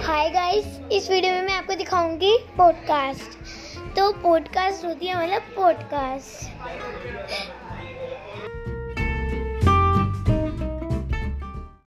hi guys इस video में मैं आपको दिखाऊँगी पॉडकास्ट तो पॉडकास्ट होती है मतलब पॉडकास्ट